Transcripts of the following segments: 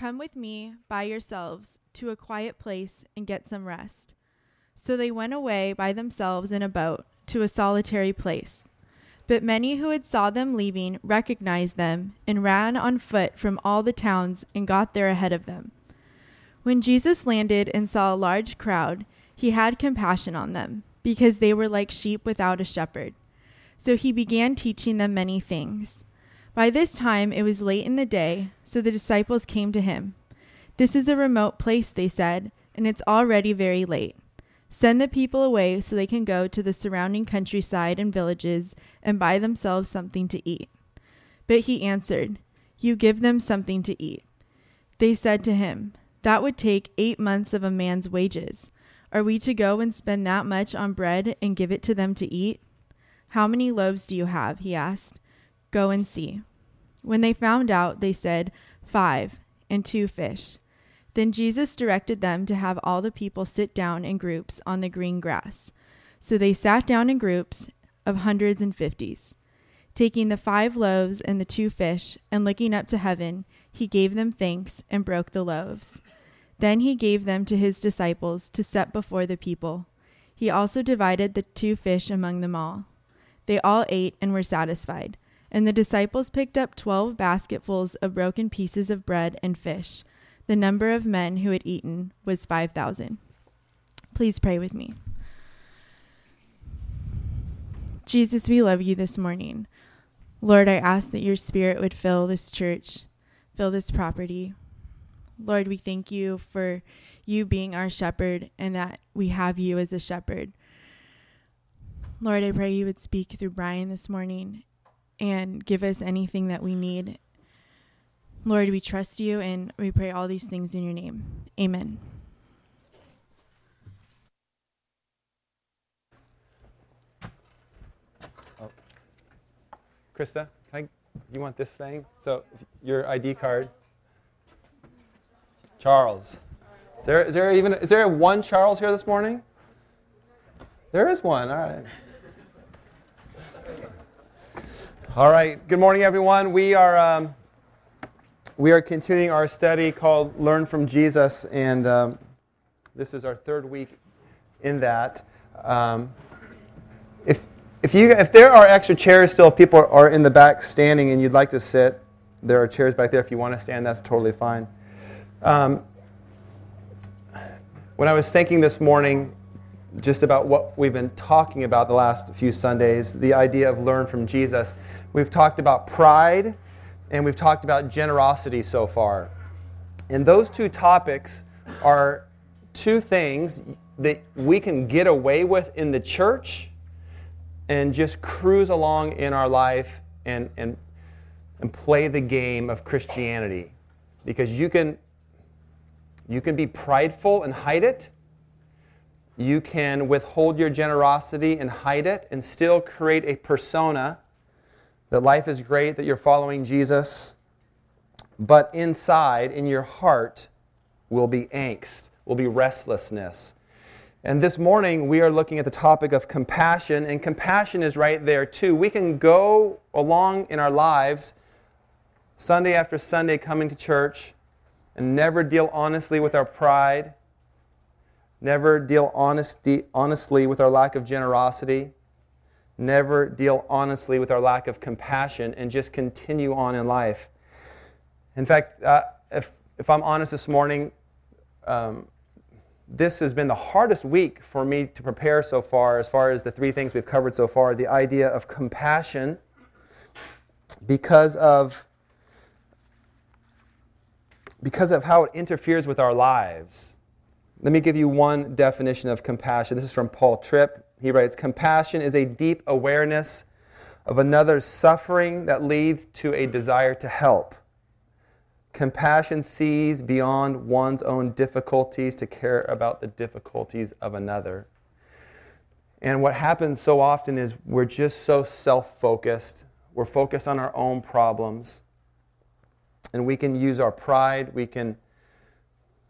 Come with me by yourselves to a quiet place and get some rest. So they went away by themselves in a boat to a solitary place. But many who had saw them leaving recognized them and ran on foot from all the towns and got there ahead of them. When Jesus landed and saw a large crowd, he had compassion on them, because they were like sheep without a shepherd. So he began teaching them many things. By this time it was late in the day, so the disciples came to him. This is a remote place, they said, and it's already very late. Send the people away so they can go to the surrounding countryside and villages and buy themselves something to eat. But he answered, You give them something to eat. They said to him, That would take eight months of a man's wages. Are we to go and spend that much on bread and give it to them to eat? How many loaves do you have? he asked. Go and see. When they found out, they said, Five, and two fish. Then Jesus directed them to have all the people sit down in groups on the green grass. So they sat down in groups of hundreds and fifties. Taking the five loaves and the two fish, and looking up to heaven, he gave them thanks and broke the loaves. Then he gave them to his disciples to set before the people. He also divided the two fish among them all. They all ate and were satisfied. And the disciples picked up twelve basketfuls of broken pieces of bread and fish. The number of men who had eaten was 5,000. Please pray with me. Jesus, we love you this morning. Lord, I ask that your spirit would fill this church, fill this property. Lord, we thank you for you being our shepherd and that we have you as a shepherd. Lord, I pray you would speak through Brian this morning and give us anything that we need Lord, we trust you and we pray all these things in your name. Amen. Oh. Krista, I, you want this thing? So, your ID card. Charles. Is there, is there even is there one Charles here this morning? There is one. All right. All right. Good morning, everyone. We are. Um, we are continuing our study called Learn from Jesus, and um, this is our third week in that. Um, if, if, you, if there are extra chairs still, people are in the back standing and you'd like to sit, there are chairs back there. If you want to stand, that's totally fine. Um, when I was thinking this morning just about what we've been talking about the last few Sundays, the idea of learn from Jesus, we've talked about pride and we've talked about generosity so far. And those two topics are two things that we can get away with in the church and just cruise along in our life and, and, and play the game of Christianity. Because you can, you can be prideful and hide it. You can withhold your generosity and hide it and still create a persona that life is great, that you're following Jesus, but inside, in your heart, will be angst, will be restlessness. And this morning, we are looking at the topic of compassion, and compassion is right there too. We can go along in our lives, Sunday after Sunday, coming to church, and never deal honestly with our pride, never deal honesty, honestly with our lack of generosity never deal honestly with our lack of compassion, and just continue on in life. In fact, uh, if, if I'm honest this morning, um, this has been the hardest week for me to prepare so far, as far as the three things we've covered so far the idea of compassion, because of because of how it interferes with our lives. Let me give you one definition of compassion. This is from Paul Tripp. He writes Compassion is a deep awareness of another's suffering that leads to a desire to help. Compassion sees beyond one's own difficulties to care about the difficulties of another. And what happens so often is we're just so self focused. We're focused on our own problems. And we can use our pride, we can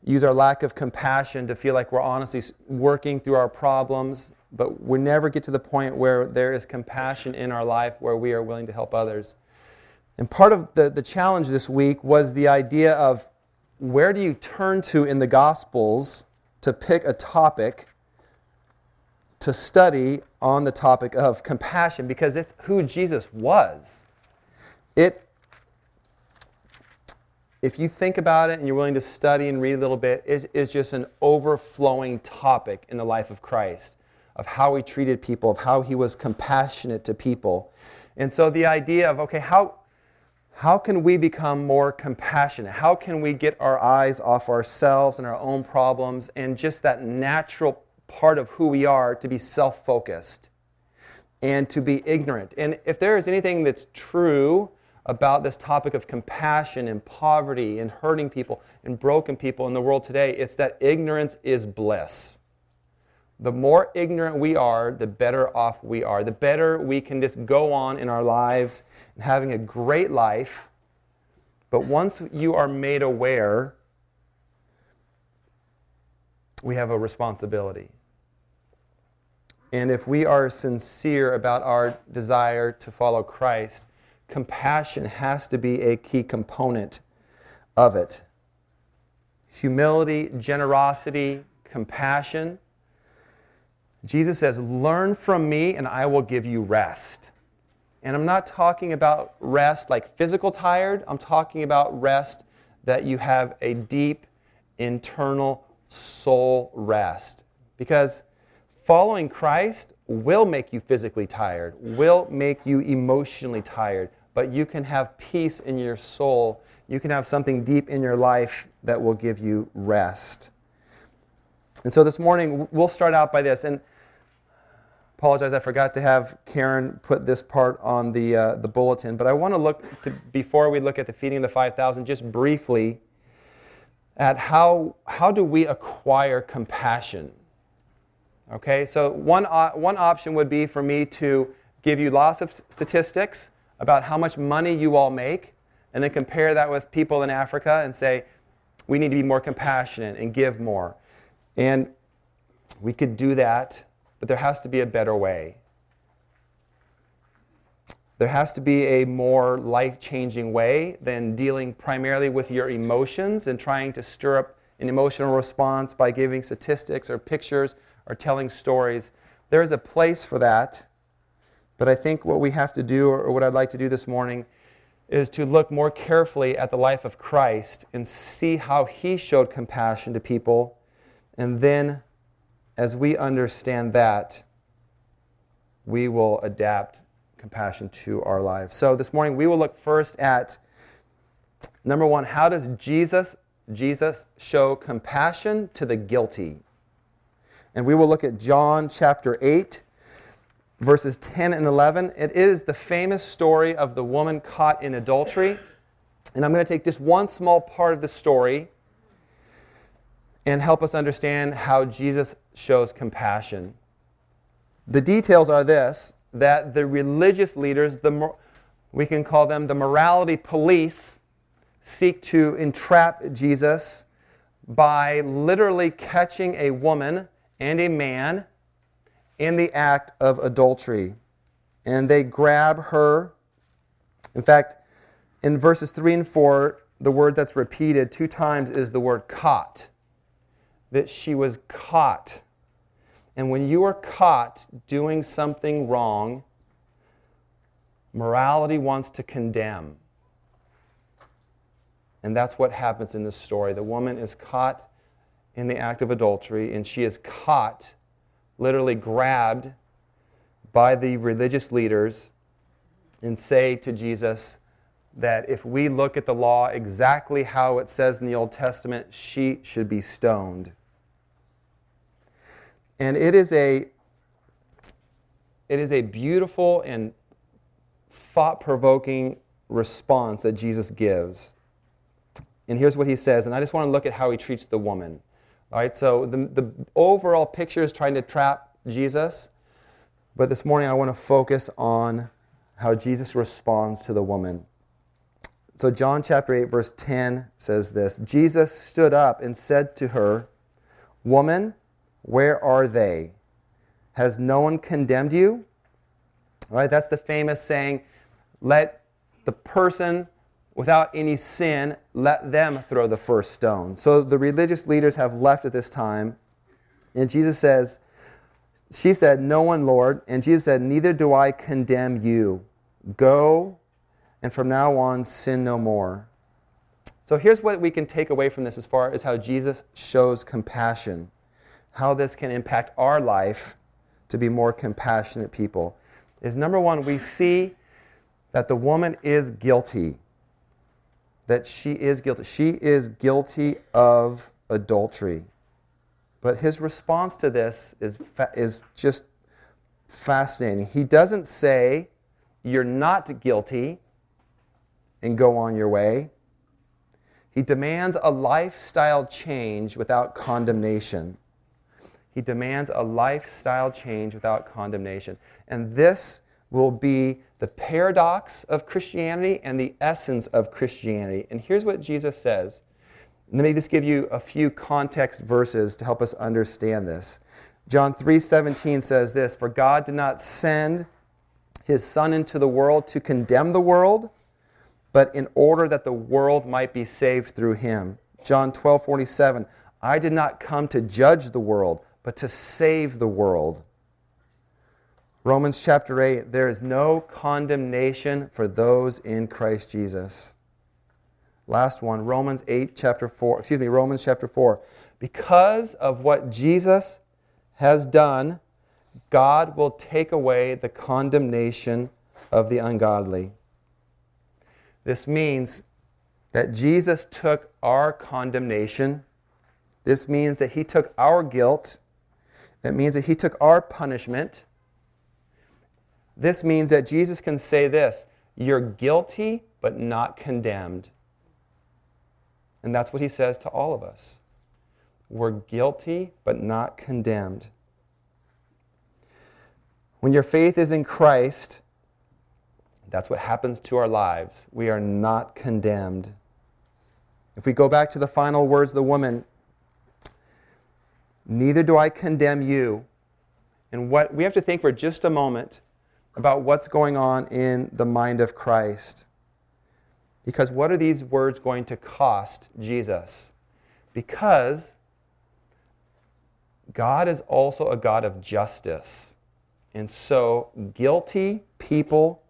use our lack of compassion to feel like we're honestly working through our problems but we never get to the point where there is compassion in our life where we are willing to help others. And part of the, the challenge this week was the idea of where do you turn to in the Gospels to pick a topic to study on the topic of compassion? Because it's who Jesus was. It if you think about it and you're willing to study and read a little bit, it is just an overflowing topic in the life of Christ of how he treated people, of how he was compassionate to people. And so the idea of, okay, how, how can we become more compassionate? How can we get our eyes off ourselves and our own problems and just that natural part of who we are to be self focused and to be ignorant? And if there is anything that's true, about this topic of compassion and poverty and hurting people and broken people in the world today, it's that ignorance is bliss. The more ignorant we are, the better off we are. The better we can just go on in our lives and having a great life. But once you are made aware, we have a responsibility. And if we are sincere about our desire to follow Christ, compassion has to be a key component of it. Humility, generosity, compassion. Jesus says, Learn from me, and I will give you rest. And I'm not talking about rest like physical tired, I'm talking about rest that you have a deep internal soul rest. Because following Christ will make you physically tired, will make you emotionally tired, but you can have peace in your soul. You can have something deep in your life that will give you rest. And so this morning, we'll start out by this. And apologize, I forgot to have Karen put this part on the, uh, the bulletin. But I want to look, before we look at the feeding of the 5,000, just briefly at how, how do we acquire compassion? Okay, so one, uh, one option would be for me to give you lots of statistics about how much money you all make, and then compare that with people in Africa and say, we need to be more compassionate and give more. And we could do that, but there has to be a better way. There has to be a more life changing way than dealing primarily with your emotions and trying to stir up an emotional response by giving statistics or pictures or telling stories. There is a place for that. But I think what we have to do, or what I'd like to do this morning, is to look more carefully at the life of Christ and see how he showed compassion to people. And then, as we understand that, we will adapt compassion to our lives. So this morning we will look first at number 1, how does Jesus Jesus show compassion to the guilty? And we will look at John chapter 8 verses 10 and 11. It is the famous story of the woman caught in adultery. And I'm going to take just one small part of the story and help us understand how Jesus shows compassion. The details are this that the religious leaders, the, we can call them the morality police, seek to entrap Jesus by literally catching a woman and a man in the act of adultery. And they grab her. In fact, in verses 3 and 4, the word that's repeated two times is the word caught. That she was caught. And when you are caught doing something wrong, morality wants to condemn. And that's what happens in this story. The woman is caught in the act of adultery, and she is caught literally grabbed by the religious leaders and say to Jesus that if we look at the law exactly how it says in the Old Testament, she should be stoned. And it is a it is a beautiful and thought-provoking response that Jesus gives. And here's what he says, and I just want to look at how he treats the woman. All right, so the, the overall picture is trying to trap Jesus, but this morning I want to focus on how Jesus responds to the woman. So, John chapter 8, verse 10 says this Jesus stood up and said to her, Woman, where are they? Has no one condemned you? All right, that's the famous saying, let the person without any sin, let them throw the first stone. So the religious leaders have left at this time. And Jesus says, She said, No one, Lord. And Jesus said, Neither do I condemn you. Go, and from now on, sin no more. So here's what we can take away from this as far as how Jesus shows compassion, how this can impact our life to be more compassionate people. Is number one, we see that the woman is guilty. That she is guilty. She is guilty of adultery. But his response to this is, fa- is just fascinating. He doesn't say, You're not guilty, and go on your way. He demands a lifestyle change without condemnation. He demands a lifestyle change without condemnation. And this will be the paradox of Christianity and the essence of Christianity. And here's what Jesus says. Let me just give you a few context verses to help us understand this. John 3:17 says this, "For God did not send his son into the world to condemn the world, but in order that the world might be saved through him." John 12:47, "I did not come to judge the world, but to save the world." Romans chapter 8, there is no condemnation for those in Christ Jesus. Last one, Romans 8 chapter 4, excuse me, Romans chapter 4. Because of what Jesus has done, God will take away the condemnation of the ungodly. This means that Jesus took our condemnation. This means that he took our guilt. It means that he took our punishment. This means that Jesus can say this You're guilty, but not condemned. And that's what he says to all of us. We're guilty, but not condemned. When your faith is in Christ, that's what happens to our lives. We are not condemned. If we go back to the final words of the woman, neither do I condemn you. And what we have to think for just a moment about what's going on in the mind of Christ. Because what are these words going to cost Jesus? Because God is also a God of justice. And so guilty people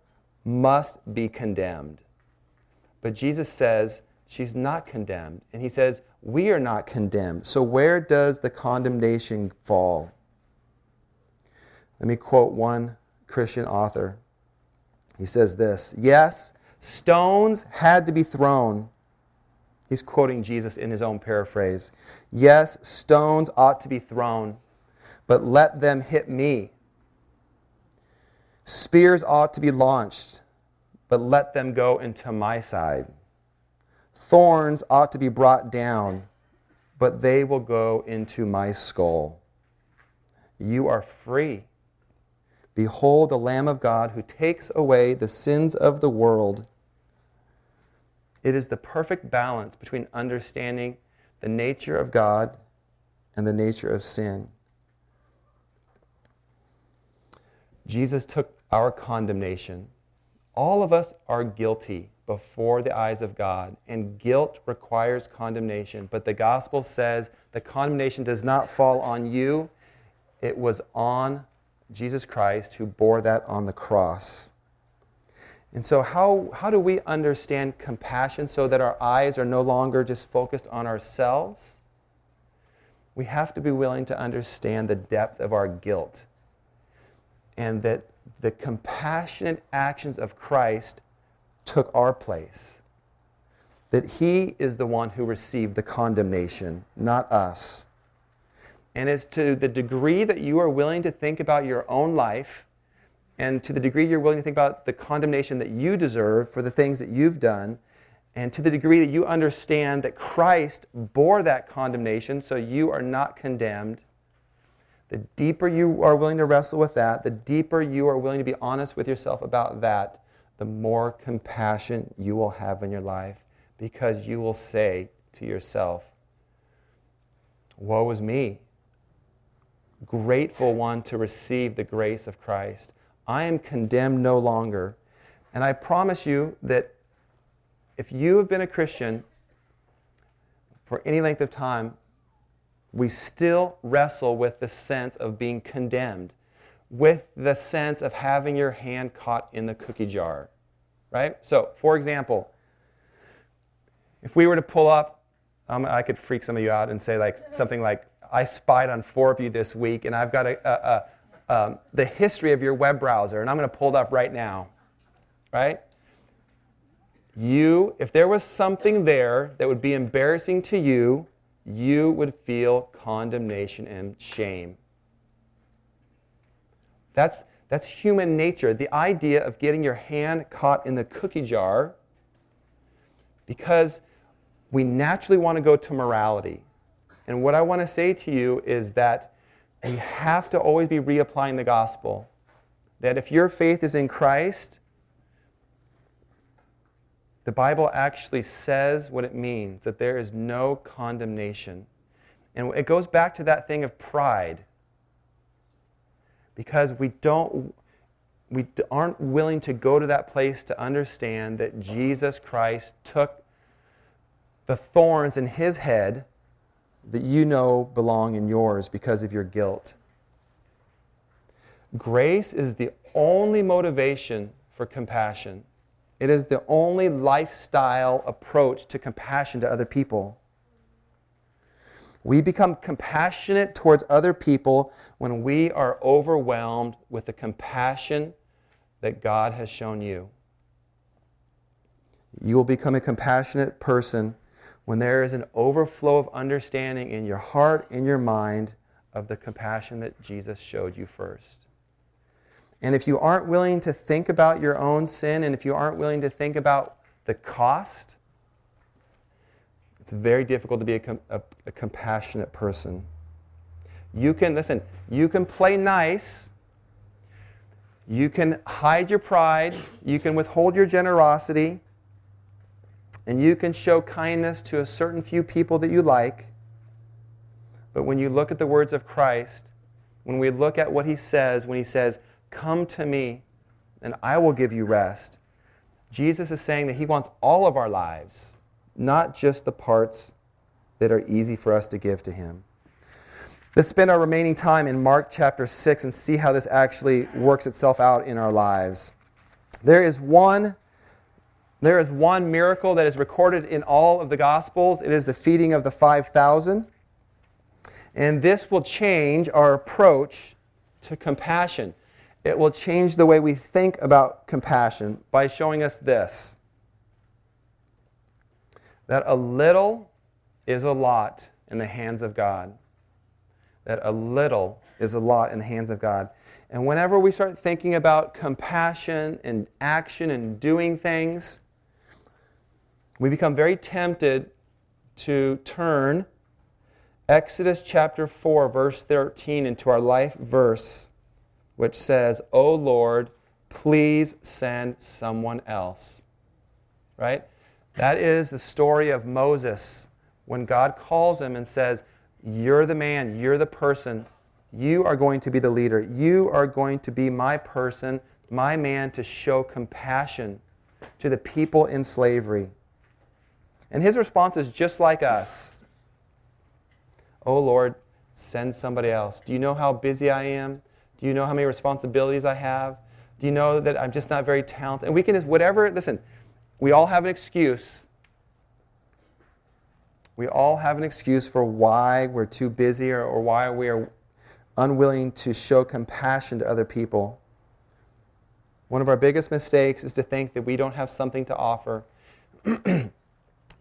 must be condemned. But Jesus says she's not condemned. And he says, we are not condemned. So where does the condemnation fall? Let me quote one Christian author. He says this Yes, stones had to be thrown. He's quoting Jesus in his own paraphrase. Yes, stones ought to be thrown, but let them hit me. Spears ought to be launched, but let them go into my side. Thorns ought to be brought down, but they will go into my skull. You are free. Behold the Lamb of God who takes away the sins of the world. It is the perfect balance between understanding the nature of God and the nature of sin. Jesus took our condemnation. All of us are guilty before the eyes of God, and guilt requires condemnation. But the gospel says the condemnation does not fall on you, it was on Jesus Christ who bore that on the cross. And so, how, how do we understand compassion so that our eyes are no longer just focused on ourselves? We have to be willing to understand the depth of our guilt and that the compassionate actions of Christ took our place. That He is the one who received the condemnation, not us. And as to the degree that you are willing to think about your own life, and to the degree you're willing to think about the condemnation that you deserve for the things that you've done, and to the degree that you understand that Christ bore that condemnation so you are not condemned, the deeper you are willing to wrestle with that, the deeper you are willing to be honest with yourself about that, the more compassion you will have in your life because you will say to yourself, Woe is me. Grateful one to receive the grace of Christ. I am condemned no longer. And I promise you that if you have been a Christian for any length of time, we still wrestle with the sense of being condemned, with the sense of having your hand caught in the cookie jar. Right? So, for example, if we were to pull up, um, I could freak some of you out and say like something like, "I spied on four of you this week, and I've got a, a, a, um, the history of your web browser, and I'm going to pull it up right now." Right? You, if there was something there that would be embarrassing to you, you would feel condemnation and shame. That's, that's human nature. The idea of getting your hand caught in the cookie jar because we naturally want to go to morality. And what I want to say to you is that we have to always be reapplying the gospel. That if your faith is in Christ, the Bible actually says what it means that there is no condemnation. And it goes back to that thing of pride. Because we don't we aren't willing to go to that place to understand that Jesus Christ took the thorns in his head that you know belong in yours because of your guilt. Grace is the only motivation for compassion. It is the only lifestyle approach to compassion to other people. We become compassionate towards other people when we are overwhelmed with the compassion that God has shown you. You will become a compassionate person when there is an overflow of understanding in your heart, in your mind, of the compassion that Jesus showed you first. And if you aren't willing to think about your own sin, and if you aren't willing to think about the cost, it's very difficult to be a, com- a, a compassionate person. You can, listen, you can play nice. You can hide your pride. You can withhold your generosity. And you can show kindness to a certain few people that you like. But when you look at the words of Christ, when we look at what he says, when he says, Come to me, and I will give you rest. Jesus is saying that He wants all of our lives, not just the parts that are easy for us to give to Him. Let's spend our remaining time in Mark chapter 6 and see how this actually works itself out in our lives. There is one there is one miracle that is recorded in all of the gospels. It is the feeding of the 5000. And this will change our approach to compassion it will change the way we think about compassion by showing us this that a little is a lot in the hands of God. That a little is a lot in the hands of God. And whenever we start thinking about compassion and action and doing things, we become very tempted to turn Exodus chapter 4, verse 13, into our life verse which says, O Lord, please send someone else. Right? That is the story of Moses when God calls him and says, You're the man, you're the person, you are going to be the leader, you are going to be my person, my man to show compassion to the people in slavery. And his response is just like us. Oh Lord, send somebody else. Do you know how busy I am? Do you know how many responsibilities I have? Do you know that I'm just not very talented? And we can just, whatever, listen, we all have an excuse. We all have an excuse for why we're too busy or, or why we are unwilling to show compassion to other people. One of our biggest mistakes is to think that we don't have something to offer.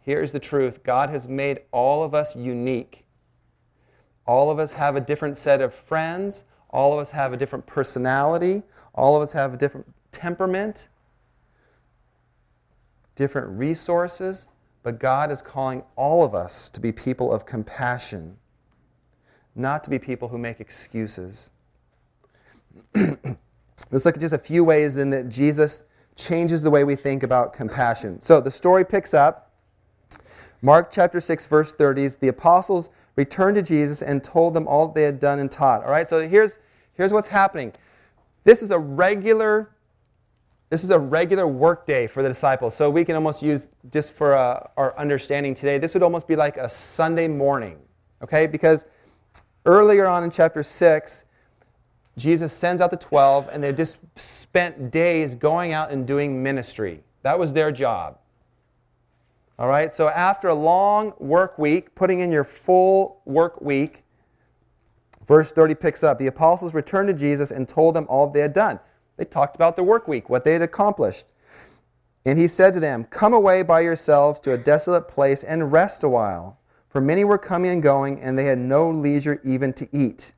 Here's the truth God has made all of us unique. All of us have a different set of friends, all of us have a different personality. All of us have a different temperament, different resources. But God is calling all of us to be people of compassion, not to be people who make excuses. Let's look at just a few ways in that Jesus changes the way we think about compassion. So the story picks up. Mark chapter 6, verse 30 the apostles returned to Jesus and told them all that they had done and taught. All right, so here's, here's what's happening. This is a regular this is a regular work day for the disciples. So we can almost use, just for uh, our understanding today, this would almost be like a Sunday morning, okay? Because earlier on in chapter 6, Jesus sends out the 12, and they just spent days going out and doing ministry. That was their job. All right, so after a long work week, putting in your full work week, verse 30 picks up the apostles returned to Jesus and told them all they had done. They talked about their work week, what they had accomplished. And he said to them, Come away by yourselves to a desolate place and rest a while. For many were coming and going, and they had no leisure even to eat.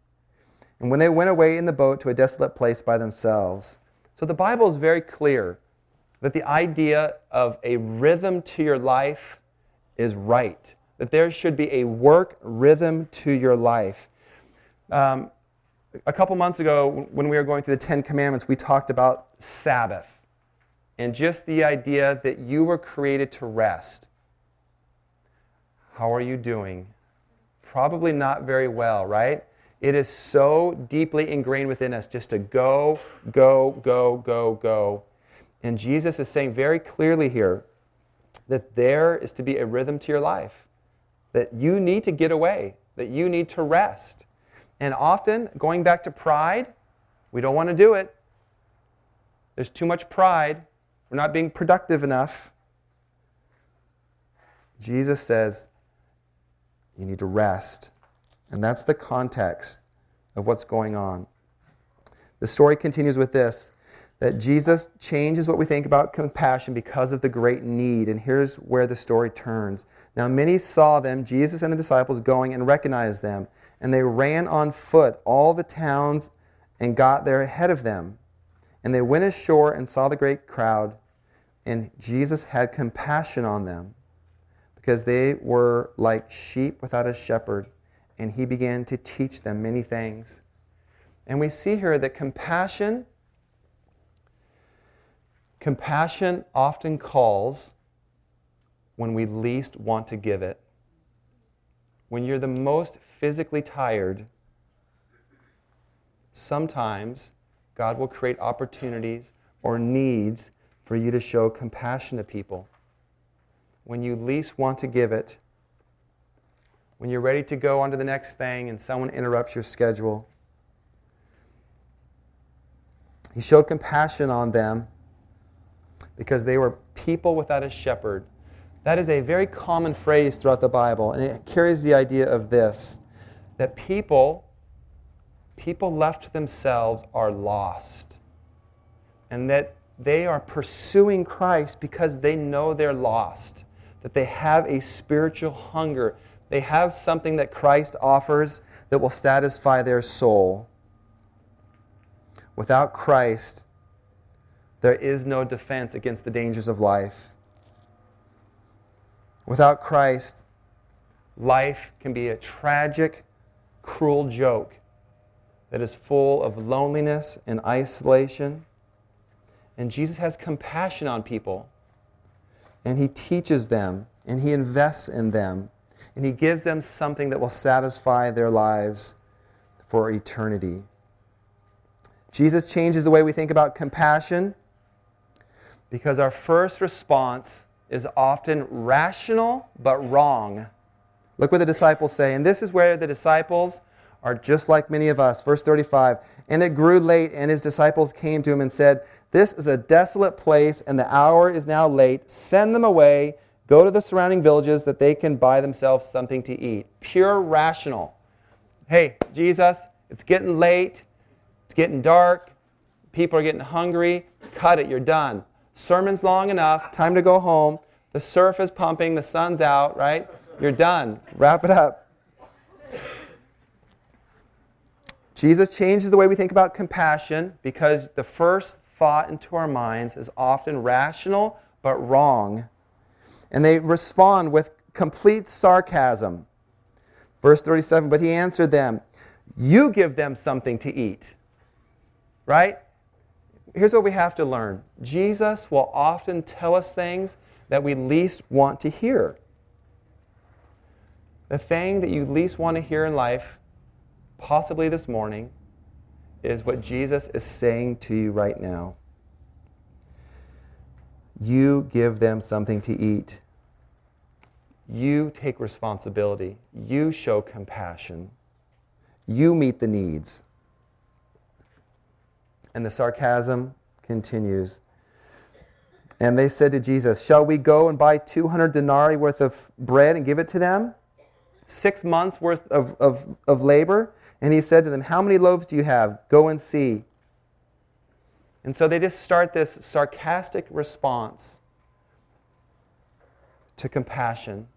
And when they went away in the boat to a desolate place by themselves. So the Bible is very clear that the idea of a rhythm to your life is right, that there should be a work rhythm to your life. Um, a couple months ago, when we were going through the Ten Commandments, we talked about Sabbath and just the idea that you were created to rest. How are you doing? Probably not very well, right? It is so deeply ingrained within us just to go, go, go, go, go. And Jesus is saying very clearly here that there is to be a rhythm to your life, that you need to get away, that you need to rest. And often, going back to pride, we don't want to do it. There's too much pride. We're not being productive enough. Jesus says, you need to rest. And that's the context of what's going on. The story continues with this that Jesus changes what we think about compassion because of the great need. And here's where the story turns. Now, many saw them, Jesus and the disciples, going and recognized them and they ran on foot all the towns and got there ahead of them. And they went ashore and saw the great crowd, and Jesus had compassion on them because they were like sheep without a shepherd, and he began to teach them many things. And we see here that compassion compassion often calls when we least want to give it when you're the most physically tired, sometimes God will create opportunities or needs for you to show compassion to people. When you least want to give it, when you're ready to go on to the next thing and someone interrupts your schedule. He showed compassion on them because they were people without a shepherd that is a very common phrase throughout the Bible, and it carries the idea of this that people, people left themselves are lost. And that they are pursuing Christ because they know they're lost, that they have a spiritual hunger. They have something that Christ offers that will satisfy their soul. Without Christ, there is no defense against the dangers of life. Without Christ, life can be a tragic, cruel joke that is full of loneliness and isolation. And Jesus has compassion on people. And he teaches them, and he invests in them, and he gives them something that will satisfy their lives for eternity. Jesus changes the way we think about compassion because our first response is often rational but wrong. Look what the disciples say. And this is where the disciples are just like many of us. Verse 35 And it grew late, and his disciples came to him and said, This is a desolate place, and the hour is now late. Send them away. Go to the surrounding villages that they can buy themselves something to eat. Pure rational. Hey, Jesus, it's getting late. It's getting dark. People are getting hungry. Cut it. You're done. Sermon's long enough. Time to go home. The surf is pumping. The sun's out, right? You're done. Wrap it up. Jesus changes the way we think about compassion because the first thought into our minds is often rational but wrong. And they respond with complete sarcasm. Verse 37 But he answered them, You give them something to eat. Right? Here's what we have to learn Jesus will often tell us things that we least want to hear. The thing that you least want to hear in life, possibly this morning, is what Jesus is saying to you right now. You give them something to eat. You take responsibility. You show compassion. You meet the needs. And the sarcasm continues. And they said to Jesus, Shall we go and buy 200 denarii worth of bread and give it to them? Six months worth of, of, of labor? And he said to them, How many loaves do you have? Go and see. And so they just start this sarcastic response to compassion.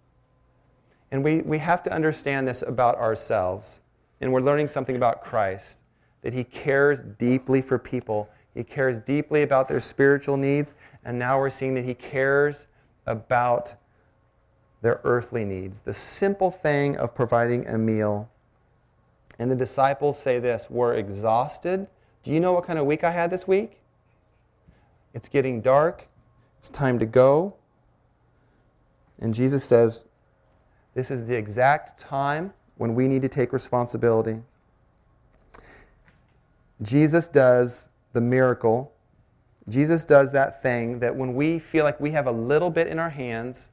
And we, we have to understand this about ourselves. And we're learning something about Christ that he cares deeply for people, he cares deeply about their spiritual needs, and now we're seeing that he cares about their earthly needs. The simple thing of providing a meal. And the disciples say this We're exhausted. Do you know what kind of week I had this week? It's getting dark. It's time to go. And Jesus says, This is the exact time when we need to take responsibility. Jesus does the miracle. Jesus does that thing that when we feel like we have a little bit in our hands,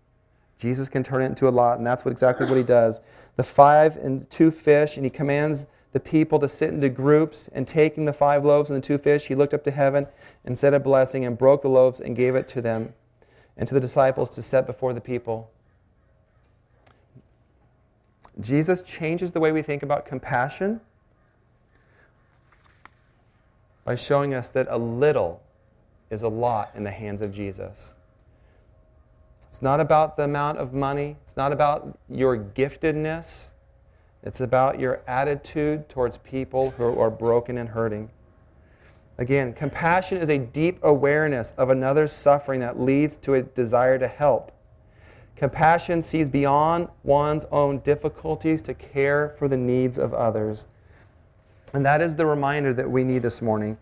Jesus can turn it into a lot, and that's what, exactly what he does. The five and two fish, and he commands the people to sit into groups, and taking the five loaves and the two fish, he looked up to heaven and said a blessing, and broke the loaves and gave it to them and to the disciples to set before the people. Jesus changes the way we think about compassion by showing us that a little is a lot in the hands of Jesus. It's not about the amount of money, it's not about your giftedness, it's about your attitude towards people who are broken and hurting. Again, compassion is a deep awareness of another's suffering that leads to a desire to help. Compassion sees beyond one's own difficulties to care for the needs of others. And that is the reminder that we need this morning.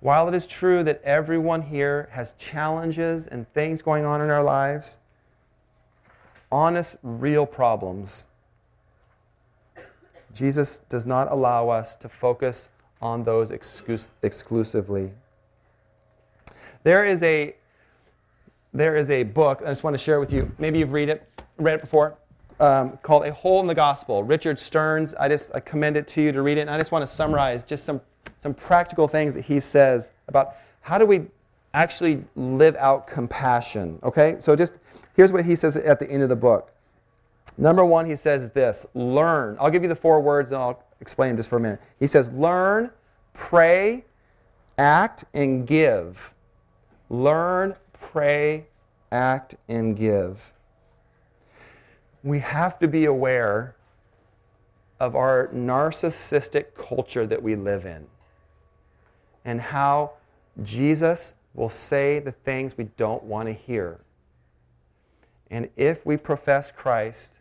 While it is true that everyone here has challenges and things going on in our lives, honest, real problems, Jesus does not allow us to focus on those exclus- exclusively. There is a there is a book I just want to share with you. Maybe you've read it, read it before, um, called "A Hole in the Gospel." Richard Stearns. I just I commend it to you to read it, and I just want to summarize just some some practical things that he says about how do we actually live out compassion. Okay, so just here's what he says at the end of the book. Number one, he says this: learn. I'll give you the four words, and I'll explain just for a minute. He says, learn, pray, act, and give. Learn, pray, act, and give. We have to be aware of our narcissistic culture that we live in and how Jesus will say the things we don't want to hear. And if we profess Christ,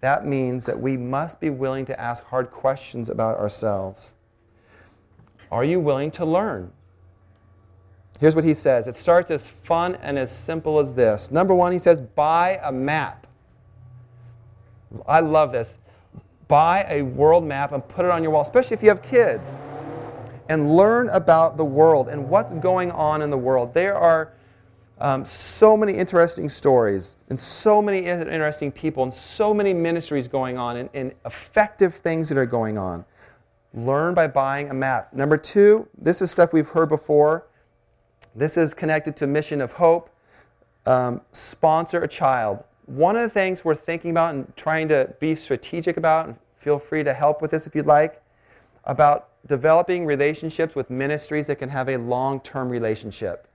that means that we must be willing to ask hard questions about ourselves. Are you willing to learn? Here's what he says it starts as fun and as simple as this. Number one, he says, buy a map. I love this. Buy a world map and put it on your wall, especially if you have kids, and learn about the world and what's going on in the world. There are um, so many interesting stories and so many interesting people and so many ministries going on and, and effective things that are going on. Learn by buying a map. Number two, this is stuff we've heard before. This is connected to Mission of Hope. Um, sponsor a child. One of the things we're thinking about and trying to be strategic about, and feel free to help with this if you'd like, about developing relationships with ministries that can have a long term relationship.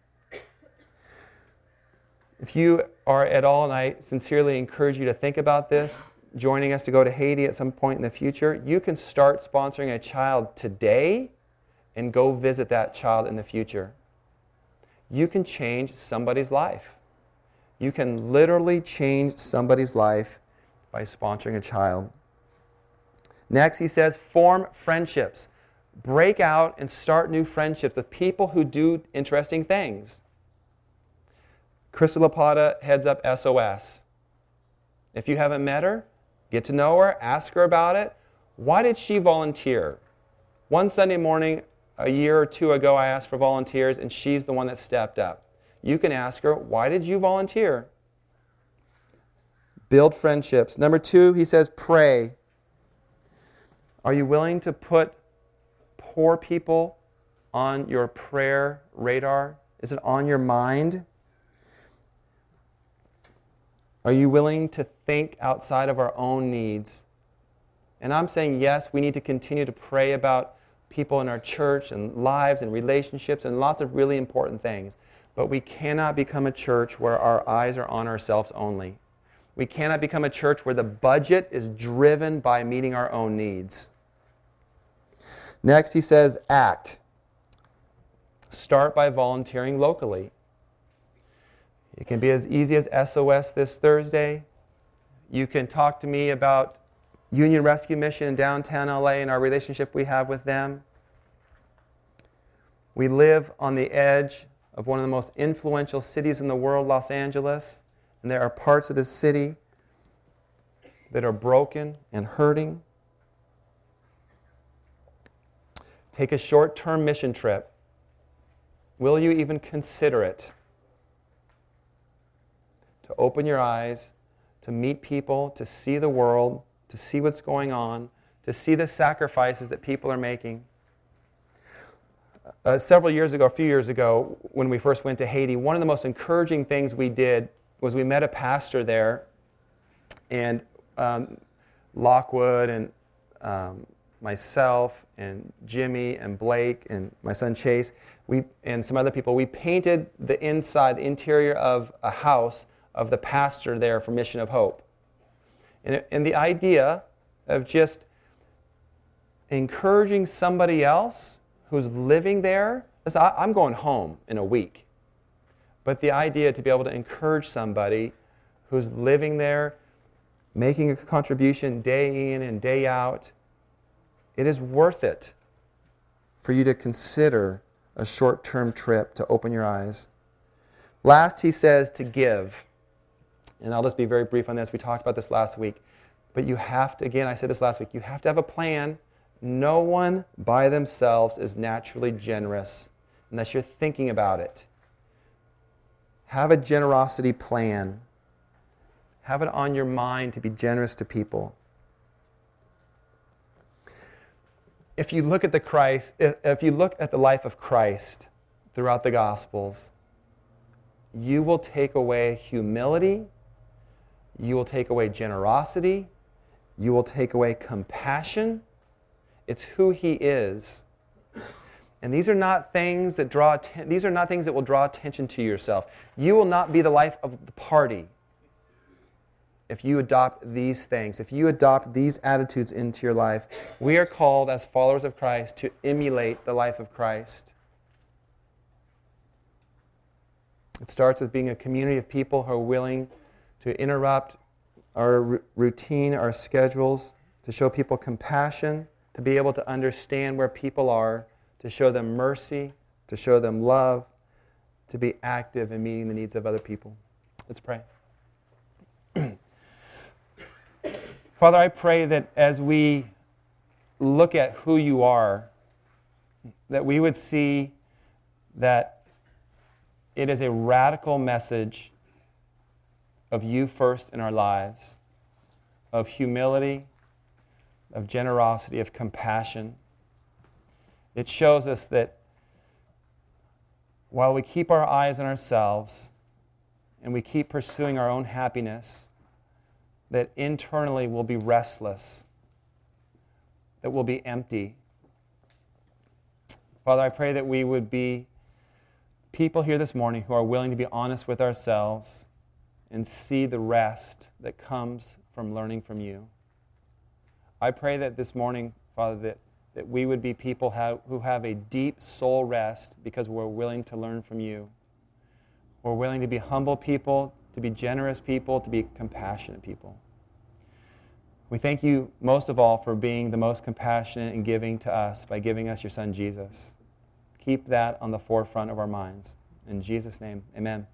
If you are at all, and I sincerely encourage you to think about this, joining us to go to Haiti at some point in the future, you can start sponsoring a child today and go visit that child in the future. You can change somebody's life. You can literally change somebody's life by sponsoring a child. Next, he says, form friendships. Break out and start new friendships with people who do interesting things. Krista Lapata heads up SOS. If you haven't met her, get to know her, ask her about it. Why did she volunteer? One Sunday morning, a year or two ago, I asked for volunteers, and she's the one that stepped up. You can ask her, Why did you volunteer? Build friendships. Number two, he says, Pray. Are you willing to put poor people on your prayer radar? Is it on your mind? Are you willing to think outside of our own needs? And I'm saying, yes, we need to continue to pray about people in our church and lives and relationships and lots of really important things. But we cannot become a church where our eyes are on ourselves only. We cannot become a church where the budget is driven by meeting our own needs. Next, he says, act. Start by volunteering locally. It can be as easy as SOS this Thursday. You can talk to me about Union Rescue Mission in downtown LA and our relationship we have with them. We live on the edge of one of the most influential cities in the world, Los Angeles, and there are parts of this city that are broken and hurting. Take a short term mission trip. Will you even consider it? to open your eyes, to meet people, to see the world, to see what's going on, to see the sacrifices that people are making. Uh, several years ago, a few years ago, when we first went to Haiti, one of the most encouraging things we did was we met a pastor there, and um, Lockwood and um, myself and Jimmy and Blake and my son Chase, we, and some other people, we painted the inside, the interior of a house of the pastor there for Mission of Hope. And, and the idea of just encouraging somebody else who's living there. I'm going home in a week. But the idea to be able to encourage somebody who's living there, making a contribution day in and day out, it is worth it for you to consider a short term trip to open your eyes. Last, he says to give. And I'll just be very brief on this. We talked about this last week. But you have to, again, I said this last week, you have to have a plan. No one by themselves is naturally generous unless you're thinking about it. Have a generosity plan. Have it on your mind to be generous to people. If you look at the Christ, if you look at the life of Christ throughout the Gospels, you will take away humility you will take away generosity. You will take away compassion. It's who he is. And these are not things that draw these are not things that will draw attention to yourself. You will not be the life of the party if you adopt these things, if you adopt these attitudes into your life. We are called as followers of Christ to emulate the life of Christ. It starts with being a community of people who are willing to interrupt our routine, our schedules, to show people compassion, to be able to understand where people are, to show them mercy, to show them love, to be active in meeting the needs of other people. Let's pray. Father, I pray that as we look at who you are, that we would see that it is a radical message of you first in our lives, of humility, of generosity, of compassion. It shows us that while we keep our eyes on ourselves and we keep pursuing our own happiness, that internally we'll be restless, that we'll be empty. Father, I pray that we would be people here this morning who are willing to be honest with ourselves and see the rest that comes from learning from you. I pray that this morning, Father, that, that we would be people have, who have a deep soul rest because we're willing to learn from you. We're willing to be humble people, to be generous people, to be compassionate people. We thank you most of all for being the most compassionate and giving to us by giving us your Son, Jesus. Keep that on the forefront of our minds. In Jesus' name, amen.